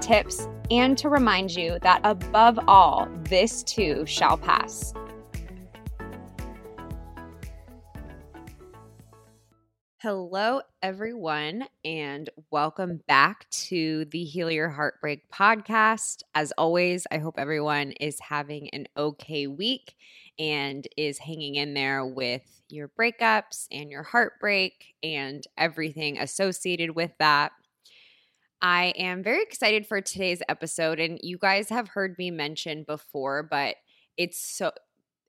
tips, and to remind you that above all, this too shall pass. Hello, everyone, and welcome back to the Heal Your Heartbreak podcast. As always, I hope everyone is having an okay week and is hanging in there with your breakups and your heartbreak and everything associated with that. I am very excited for today's episode and you guys have heard me mention before but it's so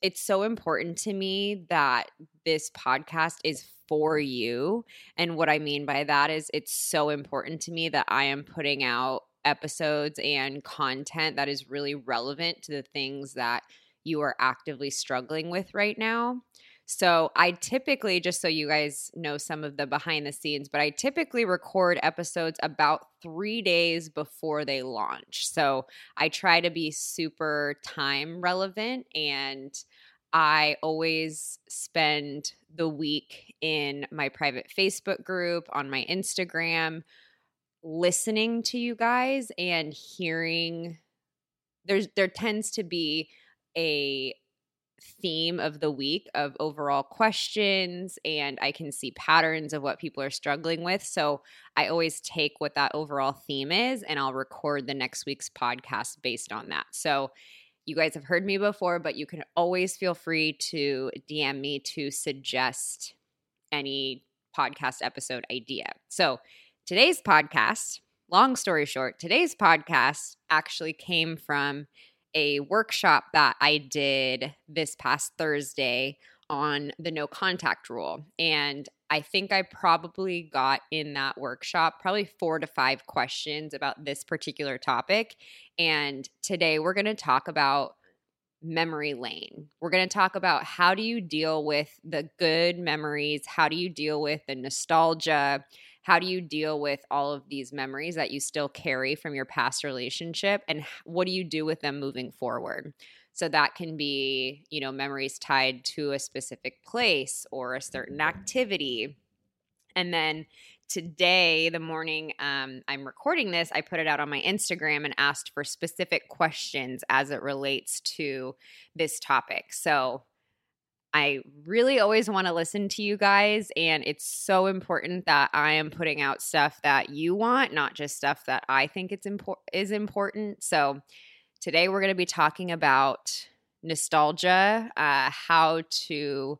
it's so important to me that this podcast is for you and what I mean by that is it's so important to me that I am putting out episodes and content that is really relevant to the things that you are actively struggling with right now. So I typically, just so you guys know some of the behind the scenes, but I typically record episodes about three days before they launch. So I try to be super time relevant and I always spend the week in my private Facebook group, on my Instagram, listening to you guys and hearing there's there tends to be a theme of the week of overall questions and I can see patterns of what people are struggling with. So I always take what that overall theme is and I'll record the next week's podcast based on that. So you guys have heard me before, but you can always feel free to DM me to suggest any podcast episode idea. So today's podcast, long story short, today's podcast actually came from a workshop that I did this past Thursday on the no contact rule. And I think I probably got in that workshop probably four to five questions about this particular topic. And today we're going to talk about memory lane. We're going to talk about how do you deal with the good memories? How do you deal with the nostalgia? How do you deal with all of these memories that you still carry from your past relationship and what do you do with them moving forward? So that can be you know memories tied to a specific place or a certain activity. And then today the morning um, i'm recording this i put it out on my instagram and asked for specific questions as it relates to this topic. So I really always want to listen to you guys. And it's so important that I am putting out stuff that you want, not just stuff that I think it's impor- is important. So today we're going to be talking about nostalgia, uh, how to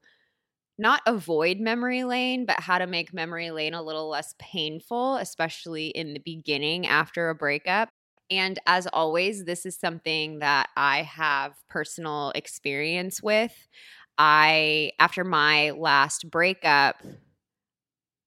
not avoid memory lane, but how to make memory lane a little less painful, especially in the beginning after a breakup. And as always, this is something that I have personal experience with. I, after my last breakup,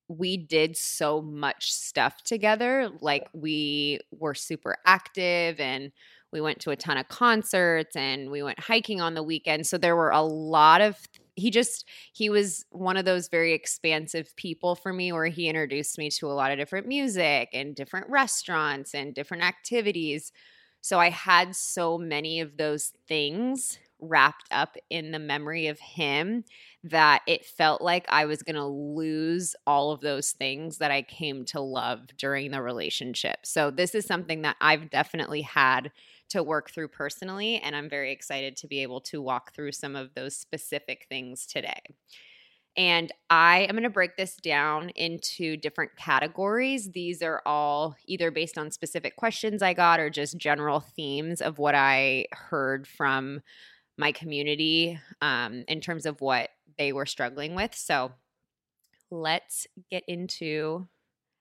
we did so much stuff together. Like we were super active and we went to a ton of concerts and we went hiking on the weekend. So there were a lot of he just he was one of those very expansive people for me where he introduced me to a lot of different music and different restaurants and different activities. So I had so many of those things wrapped up in the memory of him that it felt like I was going to lose all of those things that I came to love during the relationship. So, this is something that I've definitely had to work through personally. And I'm very excited to be able to walk through some of those specific things today. And I am going to break this down into different categories. These are all either based on specific questions I got or just general themes of what I heard from my community um, in terms of what they were struggling with. So let's get into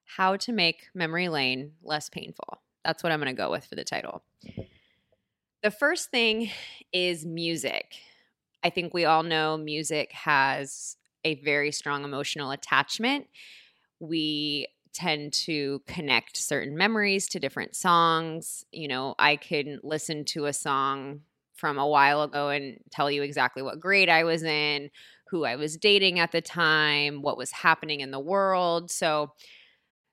how to make memory lane less painful. That's what I'm going to go with for the title. The first thing is music. I think we all know music has a very strong emotional attachment. We tend to connect certain memories to different songs. You know, I can listen to a song from a while ago and tell you exactly what grade I was in, who I was dating at the time, what was happening in the world. So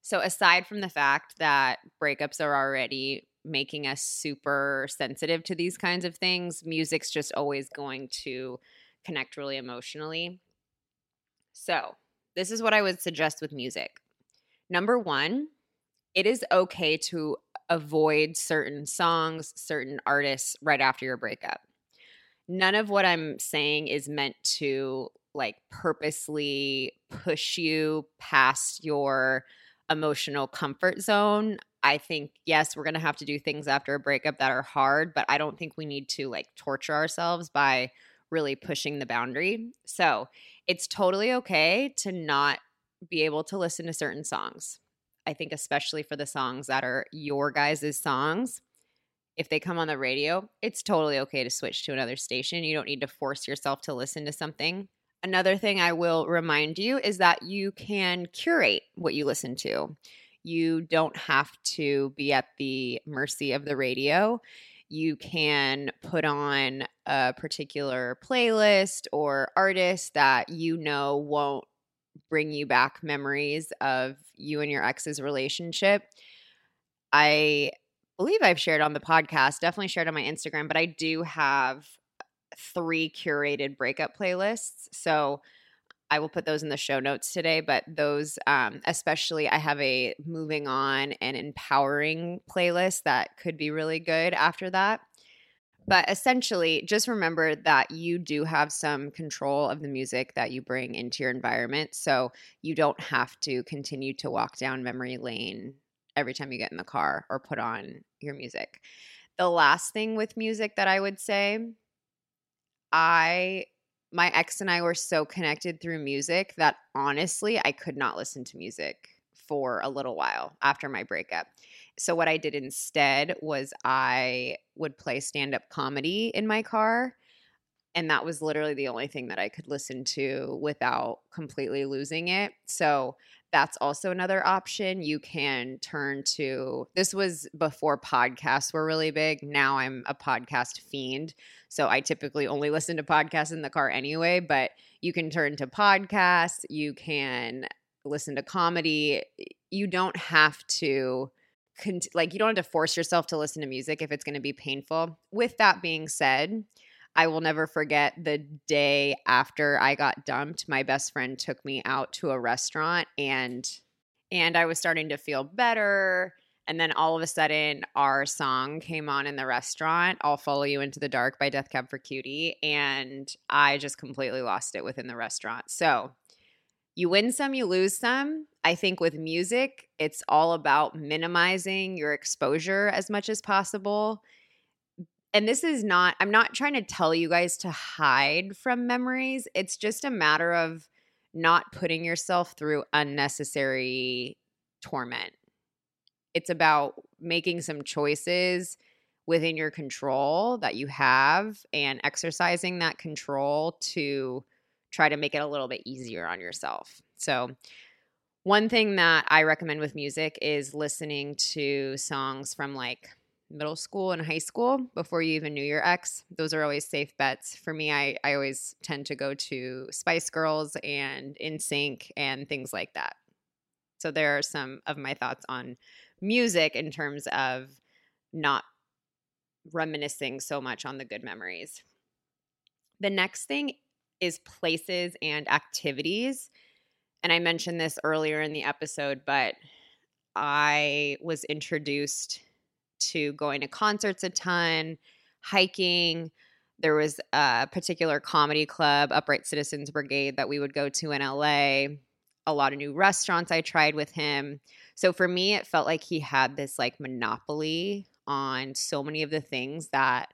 so aside from the fact that breakups are already making us super sensitive to these kinds of things, music's just always going to connect really emotionally. So, this is what I would suggest with music. Number one, it is okay to avoid certain songs, certain artists right after your breakup. None of what I'm saying is meant to like purposely push you past your emotional comfort zone. I think, yes, we're going to have to do things after a breakup that are hard, but I don't think we need to like torture ourselves by really pushing the boundary. So it's totally okay to not be able to listen to certain songs. I think, especially for the songs that are your guys' songs, if they come on the radio, it's totally okay to switch to another station. You don't need to force yourself to listen to something. Another thing I will remind you is that you can curate what you listen to. You don't have to be at the mercy of the radio you can put on a particular playlist or artist that you know won't bring you back memories of you and your ex's relationship. I believe I've shared on the podcast, definitely shared on my Instagram, but I do have three curated breakup playlists. So I will put those in the show notes today, but those, um, especially, I have a moving on and empowering playlist that could be really good after that. But essentially, just remember that you do have some control of the music that you bring into your environment. So you don't have to continue to walk down memory lane every time you get in the car or put on your music. The last thing with music that I would say, I my ex and I were so connected through music that honestly, I could not listen to music for a little while after my breakup. So, what I did instead was I would play stand up comedy in my car. And that was literally the only thing that I could listen to without completely losing it. So, that's also another option. You can turn to this was before podcasts were really big. Now I'm a podcast fiend. So I typically only listen to podcasts in the car anyway, but you can turn to podcasts, you can listen to comedy. You don't have to like you don't have to force yourself to listen to music if it's going to be painful. With that being said, I will never forget the day after I got dumped. My best friend took me out to a restaurant and and I was starting to feel better. And then all of a sudden, our song came on in the restaurant, I'll Follow You Into the Dark by Death Cab for Cutie. And I just completely lost it within the restaurant. So you win some, you lose some. I think with music, it's all about minimizing your exposure as much as possible. And this is not i'm not trying to tell you guys to hide from memories. It's just a matter of not putting yourself through unnecessary torment. It's about making some choices within your control that you have and exercising that control to try to make it a little bit easier on yourself so one thing that I recommend with music is listening to songs from like middle school and high school before you even knew your ex. Those are always safe bets. For me, I, I always tend to go to Spice Girls and NSYNC and things like that. So there are some of my thoughts on music in terms of not reminiscing so much on the good memories. The next thing is places and activities. And I mentioned this earlier in the episode, but I was introduced to going to concerts a ton, hiking. There was a particular comedy club, Upright Citizens Brigade, that we would go to in LA. A lot of new restaurants I tried with him. So for me, it felt like he had this like monopoly on so many of the things that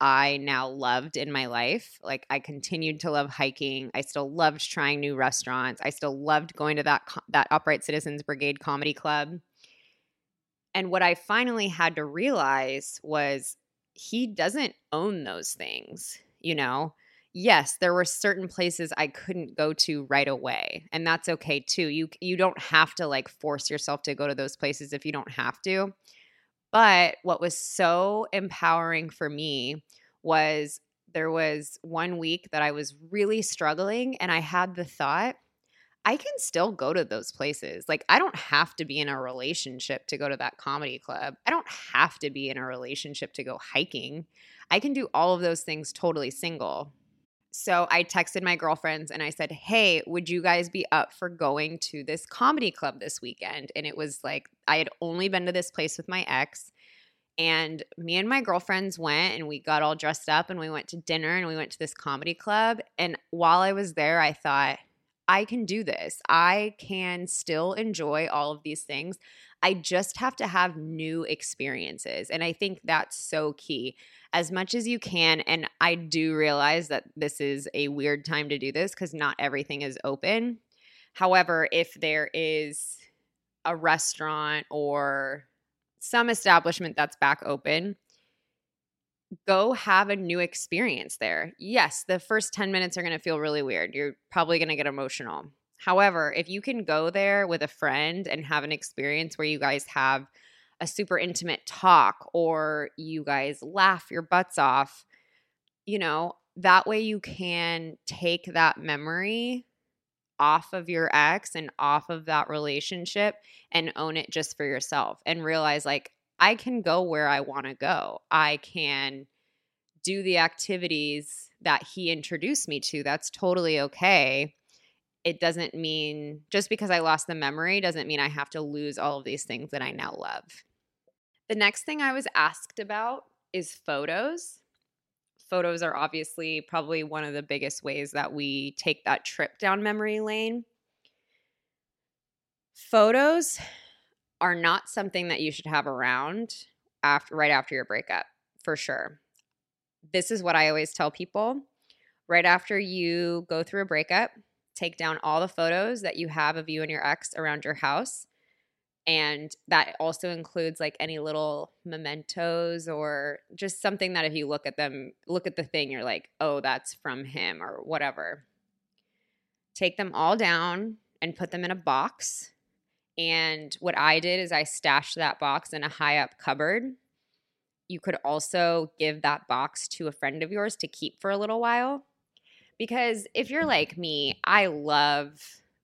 I now loved in my life. Like I continued to love hiking. I still loved trying new restaurants. I still loved going to that that Upright Citizens Brigade comedy club. And what I finally had to realize was he doesn't own those things, you know? Yes, there were certain places I couldn't go to right away, and that's okay too. You you don't have to like force yourself to go to those places if you don't have to. But what was so empowering for me was there was one week that I was really struggling and I had the thought, I can still go to those places. Like, I don't have to be in a relationship to go to that comedy club. I don't have to be in a relationship to go hiking. I can do all of those things totally single. So I texted my girlfriends and I said, Hey, would you guys be up for going to this comedy club this weekend? And it was like, I had only been to this place with my ex. And me and my girlfriends went and we got all dressed up and we went to dinner and we went to this comedy club. And while I was there, I thought, I can do this. I can still enjoy all of these things. I just have to have new experiences. And I think that's so key. As much as you can. And I do realize that this is a weird time to do this because not everything is open. However, if there is a restaurant or some establishment that's back open, go have a new experience there. Yes, the first 10 minutes are going to feel really weird. You're probably going to get emotional. However, if you can go there with a friend and have an experience where you guys have a super intimate talk or you guys laugh your butts off, you know, that way you can take that memory off of your ex and off of that relationship and own it just for yourself and realize like I can go where I want to go. I can do the activities that he introduced me to. That's totally okay it doesn't mean just because I lost the memory doesn't mean I have to lose all of these things that I now love. The next thing I was asked about is photos. Photos are obviously probably one of the biggest ways that we take that trip down memory lane. Photos are not something that you should have around after right after your breakup, for sure. This is what I always tell people. Right after you go through a breakup, take down all the photos that you have of you and your ex around your house. And that also includes like any little mementos or just something that if you look at them, look at the thing, you're like, oh, that's from him or whatever. Take them all down and put them in a box. And what I did is I stashed that box in a high up cupboard. You could also give that box to a friend of yours to keep for a little while because if you're like me, I love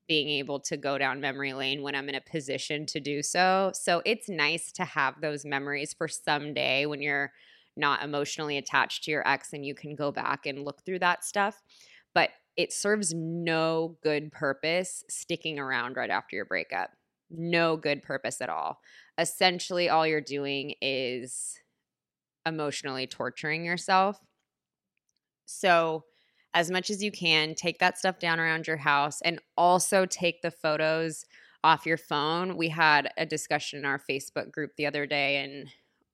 being able to go down memory lane when I'm in a position to do so. So it's nice to have those memories for someday when you're not emotionally attached to your ex and you can go back and look through that stuff. But it serves no good purpose sticking around right after your breakup. No good purpose at all. Essentially, all you're doing is emotionally torturing yourself. So, as much as you can. Take that stuff down around your house and also take the photos off your phone. We had a discussion in our Facebook group the other day, and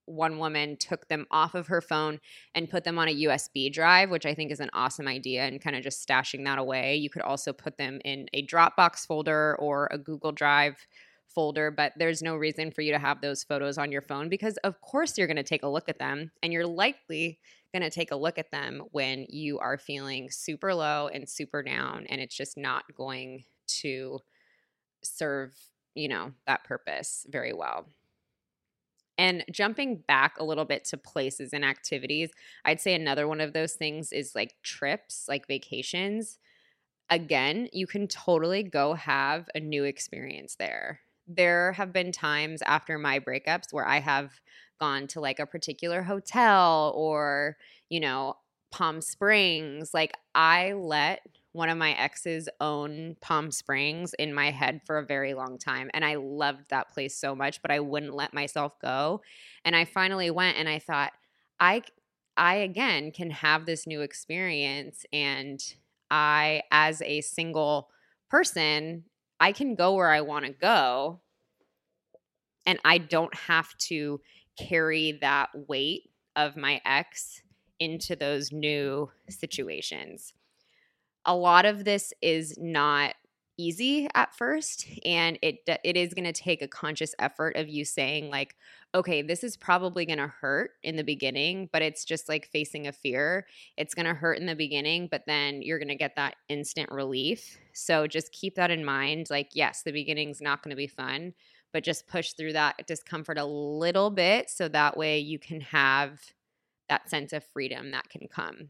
one woman took them off of her phone and put them on a USB drive, which I think is an awesome idea, and kind of just stashing that away. You could also put them in a Dropbox folder or a Google Drive folder, but there's no reason for you to have those photos on your phone because, of course, you're going to take a look at them and you're likely going to take a look at them when you are feeling super low and super down and it's just not going to serve, you know, that purpose very well. And jumping back a little bit to places and activities, I'd say another one of those things is like trips, like vacations. Again, you can totally go have a new experience there. There have been times after my breakups where I have gone to like a particular hotel or, you know, Palm Springs. Like I let one of my ex's own Palm Springs in my head for a very long time. And I loved that place so much, but I wouldn't let myself go. And I finally went and I thought, I I again can have this new experience and I as a single person, I can go where I want to go and I don't have to carry that weight of my ex into those new situations. A lot of this is not easy at first and it it is going to take a conscious effort of you saying like okay this is probably going to hurt in the beginning but it's just like facing a fear it's going to hurt in the beginning but then you're going to get that instant relief so just keep that in mind like yes the beginning's not going to be fun but just push through that discomfort a little bit so that way you can have that sense of freedom that can come.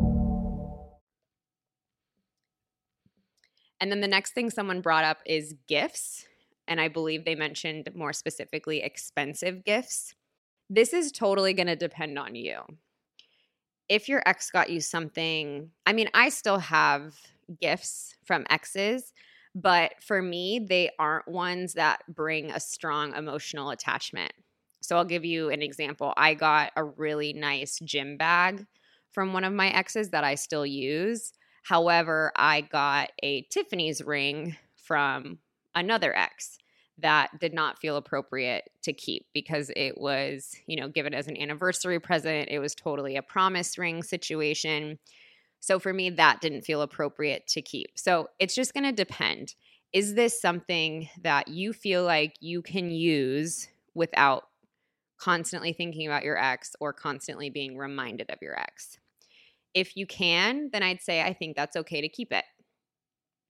And then the next thing someone brought up is gifts. And I believe they mentioned more specifically expensive gifts. This is totally going to depend on you. If your ex got you something, I mean, I still have gifts from exes, but for me, they aren't ones that bring a strong emotional attachment. So I'll give you an example. I got a really nice gym bag from one of my exes that I still use. However, I got a Tiffany's ring from another ex that did not feel appropriate to keep because it was, you know, given as an anniversary present. It was totally a promise ring situation. So for me, that didn't feel appropriate to keep. So it's just going to depend. Is this something that you feel like you can use without constantly thinking about your ex or constantly being reminded of your ex? If you can, then I'd say I think that's okay to keep it.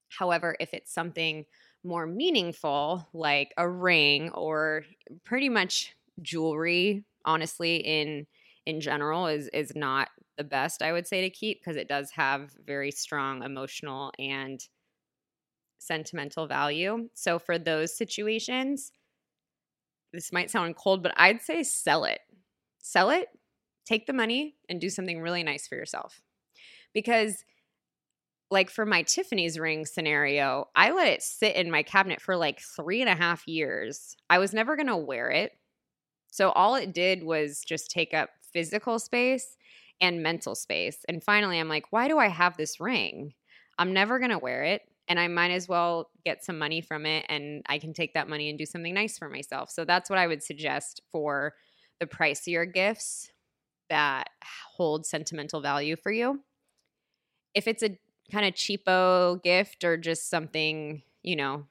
However, if it's something more meaningful, like a ring or pretty much jewelry, honestly, in in general is is not the best I would say to keep because it does have very strong emotional and sentimental value. So for those situations, this might sound cold, but I'd say sell it. sell it, take the money, and do something really nice for yourself. Because, like for my Tiffany's ring scenario, I let it sit in my cabinet for like three and a half years. I was never going to wear it. So all it did was just take up physical space and mental space. And finally, I'm like, why do I have this ring? I'm never going to wear it. And I might as well get some money from it and I can take that money and do something nice for myself. So that's what I would suggest for the pricier gifts that hold sentimental value for you. If it's a kind of cheapo gift or just something, you know,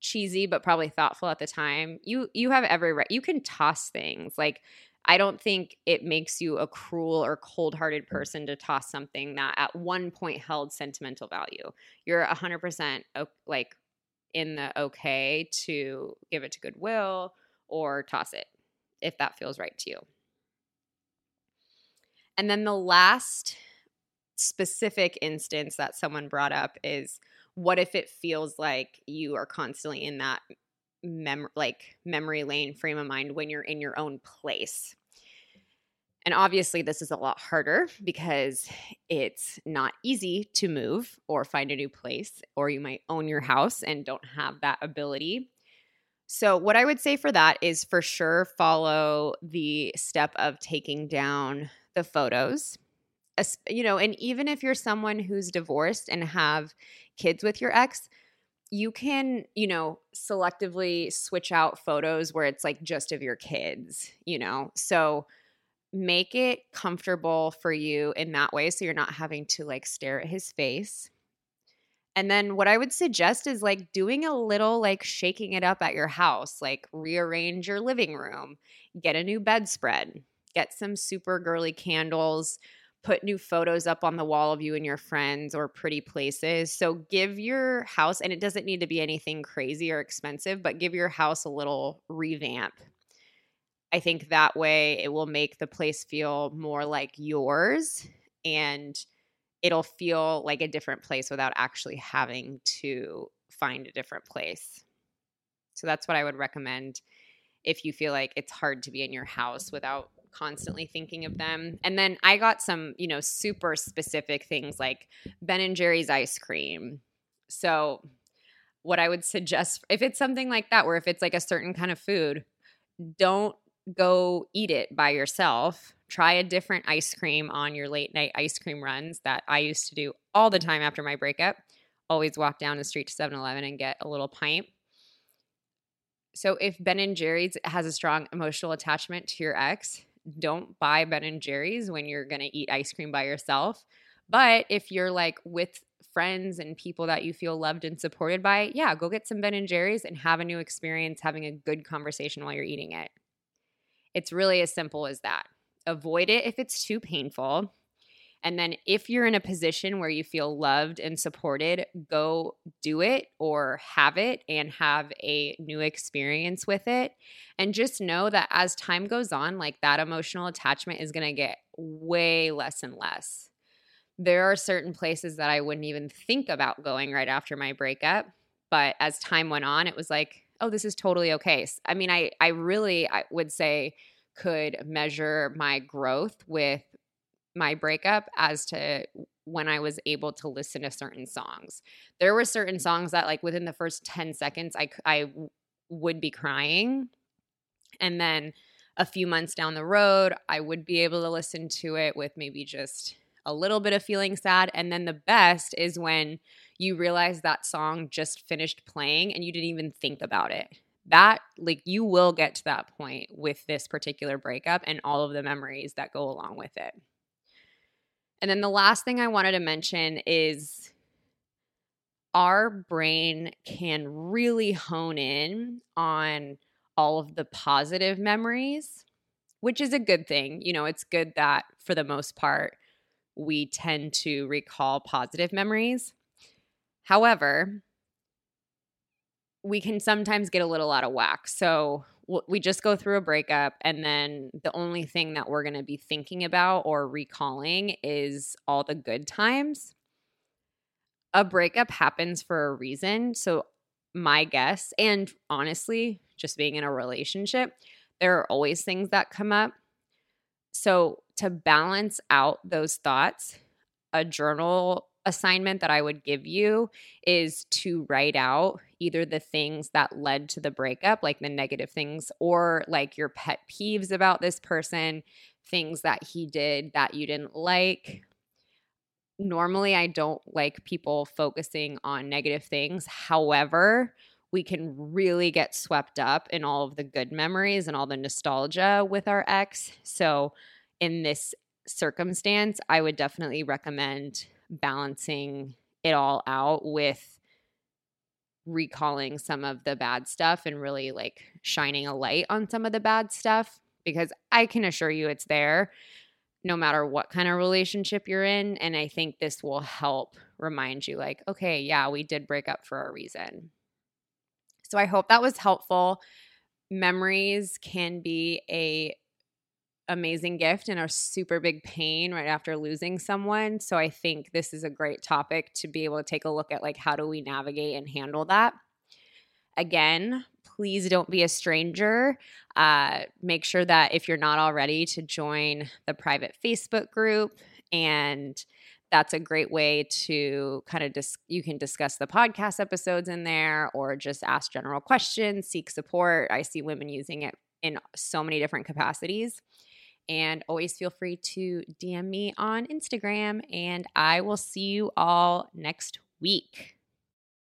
cheesy but probably thoughtful at the time, you you have every right. You can toss things. Like I don't think it makes you a cruel or cold hearted mm. person to toss something that at one point held sentimental value. You're 100% like in the okay to give it to Goodwill or toss it if that feels right to you. And then the last specific instance that someone brought up is what if it feels like you are constantly in that mem- like memory lane frame of mind when you're in your own place. And obviously, this is a lot harder because it's not easy to move or find a new place, or you might own your house and don't have that ability. So, what I would say for that is for sure follow the step of taking down the photos. You know, and even if you're someone who's divorced and have kids with your ex, you can, you know, selectively switch out photos where it's like just of your kids, you know? So make it comfortable for you in that way so you're not having to like stare at his face. And then what I would suggest is like doing a little like shaking it up at your house, like rearrange your living room, get a new bedspread, get some super girly candles, put new photos up on the wall of you and your friends or pretty places. So give your house, and it doesn't need to be anything crazy or expensive, but give your house a little revamp. I think that way it will make the place feel more like yours and it'll feel like a different place without actually having to find a different place. So that's what I would recommend if you feel like it's hard to be in your house without constantly thinking of them. And then I got some, you know, super specific things like Ben and Jerry's ice cream. So what I would suggest if it's something like that where if it's like a certain kind of food, don't go eat it by yourself. Try a different ice cream on your late night ice cream runs that I used to do all the time after my breakup. Always walk down the street to 7 Eleven and get a little pint. So if Ben and Jerry's has a strong emotional attachment to your ex, don't buy Ben and Jerry's when you're going to eat ice cream by yourself. But if you're like with friends and people that you feel loved and supported by, yeah, go get some Ben and Jerry's and have a new experience having a good conversation while you're eating it. It's really as simple as that. Avoid it if it's too painful. And then if you're in a position where you feel loved and supported, go do it or have it and have a new experience with it. And just know that as time goes on, like that emotional attachment is going to get way less and less. There are certain places that I wouldn't even think about going right after my breakup. But as time went on, it was like, oh, this is totally okay. I mean, I, I really I would say could measure my growth with my breakup as to when I was able to listen to certain songs. There were certain mm. songs that like within the first 10 seconds I I would be crying and then a few months down the road I would be able to listen to it with maybe just a little bit of feeling sad and then the best is when you realize that song just finished playing and you didn't even think about it. That like you will get to that point with this particular breakup and all of the memories that go along with it. And then the last thing I wanted to mention is our brain can really hone in on all of the positive memories, which is a good thing. You know, it's good that for the most part, we tend to recall positive memories. However, we can sometimes get a little out of whack. So we just go through a breakup and then the only thing that we're going to be thinking about or recalling is all the good times. A breakup happens for a reason so my guess and honestly just being in a relationship there are always things that come up. So, to balance out those thoughts, a journal assignment that I would give you is to write out either the things that led to the breakup, like the negative things, or like your pet peeves about this person, things that he did that you didn't like. Normally, I don't like people focusing on negative things. However, we can really get swept up in all of the good memories and all the nostalgia with our ex. So, in this circumstance, I would definitely recommend balancing it all out with recalling some of the bad stuff and really like shining a light on some of the bad stuff because I can assure you it's there no matter what kind of relationship you're in. And I think this will help remind you, like, okay, yeah, we did break up for a reason. So I hope that was helpful. Memories can be a amazing gift and a super big pain right after losing someone. So I think this is a great topic to be able to take a look at like how do we navigate and handle that. Again, please don't be a stranger. Uh, make sure that if you're not already to join the private Facebook group and that's a great way to kind of dis- you can discuss the podcast episodes in there or just ask general questions seek support i see women using it in so many different capacities and always feel free to DM me on Instagram. And I will see you all next week.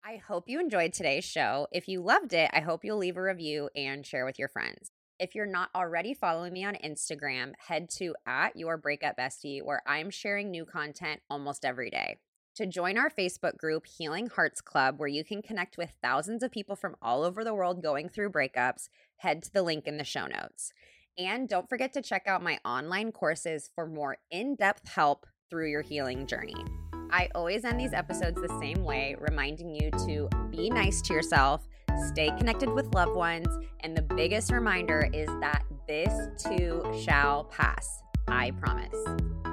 I hope you enjoyed today's show. If you loved it, I hope you'll leave a review and share with your friends. If you're not already following me on Instagram, head to at your breakup bestie, where I'm sharing new content almost every day. To join our Facebook group, Healing Hearts Club, where you can connect with thousands of people from all over the world going through breakups, head to the link in the show notes. And don't forget to check out my online courses for more in depth help through your healing journey. I always end these episodes the same way, reminding you to be nice to yourself, stay connected with loved ones, and the biggest reminder is that this too shall pass. I promise.